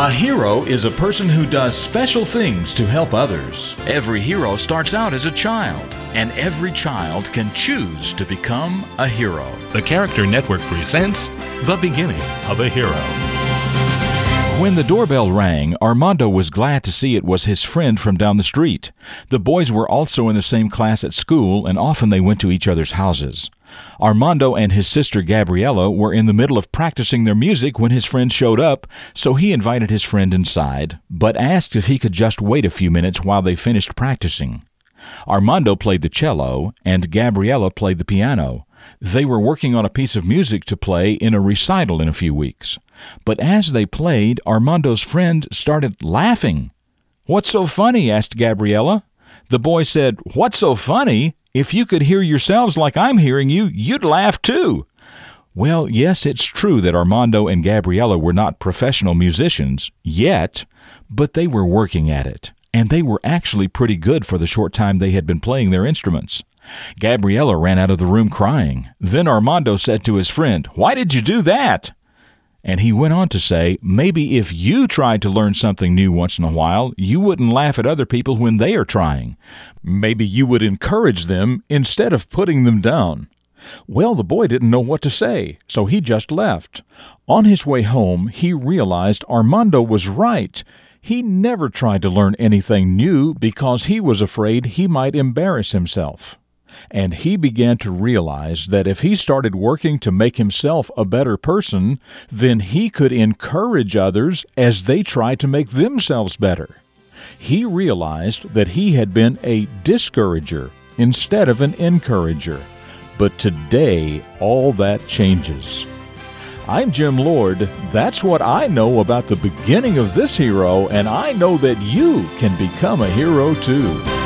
A hero is a person who does special things to help others. Every hero starts out as a child, and every child can choose to become a hero. The Character Network presents The Beginning of a Hero. When the doorbell rang, Armando was glad to see it was his friend from down the street. The boys were also in the same class at school, and often they went to each other's houses. Armando and his sister Gabriella were in the middle of practicing their music when his friend showed up, so he invited his friend inside, but asked if he could just wait a few minutes while they finished practicing. Armando played the cello, and Gabriella played the piano. They were working on a piece of music to play in a recital in a few weeks. But as they played, Armando's friend started laughing. What's so funny? asked Gabriella. The boy said, What's so funny? If you could hear yourselves like I'm hearing you, you'd laugh too. Well, yes, it's true that Armando and Gabriella were not professional musicians yet, but they were working at it, and they were actually pretty good for the short time they had been playing their instruments. Gabriella ran out of the room crying. Then Armando said to his friend, Why did you do that? And he went on to say, maybe if you tried to learn something new once in a while, you wouldn't laugh at other people when they are trying. Maybe you would encourage them instead of putting them down. Well, the boy didn't know what to say, so he just left. On his way home, he realized Armando was right. He never tried to learn anything new because he was afraid he might embarrass himself and he began to realize that if he started working to make himself a better person, then he could encourage others as they tried to make themselves better. He realized that he had been a discourager instead of an encourager. But today, all that changes. I'm Jim Lord. That's what I know about the beginning of this hero, and I know that you can become a hero too.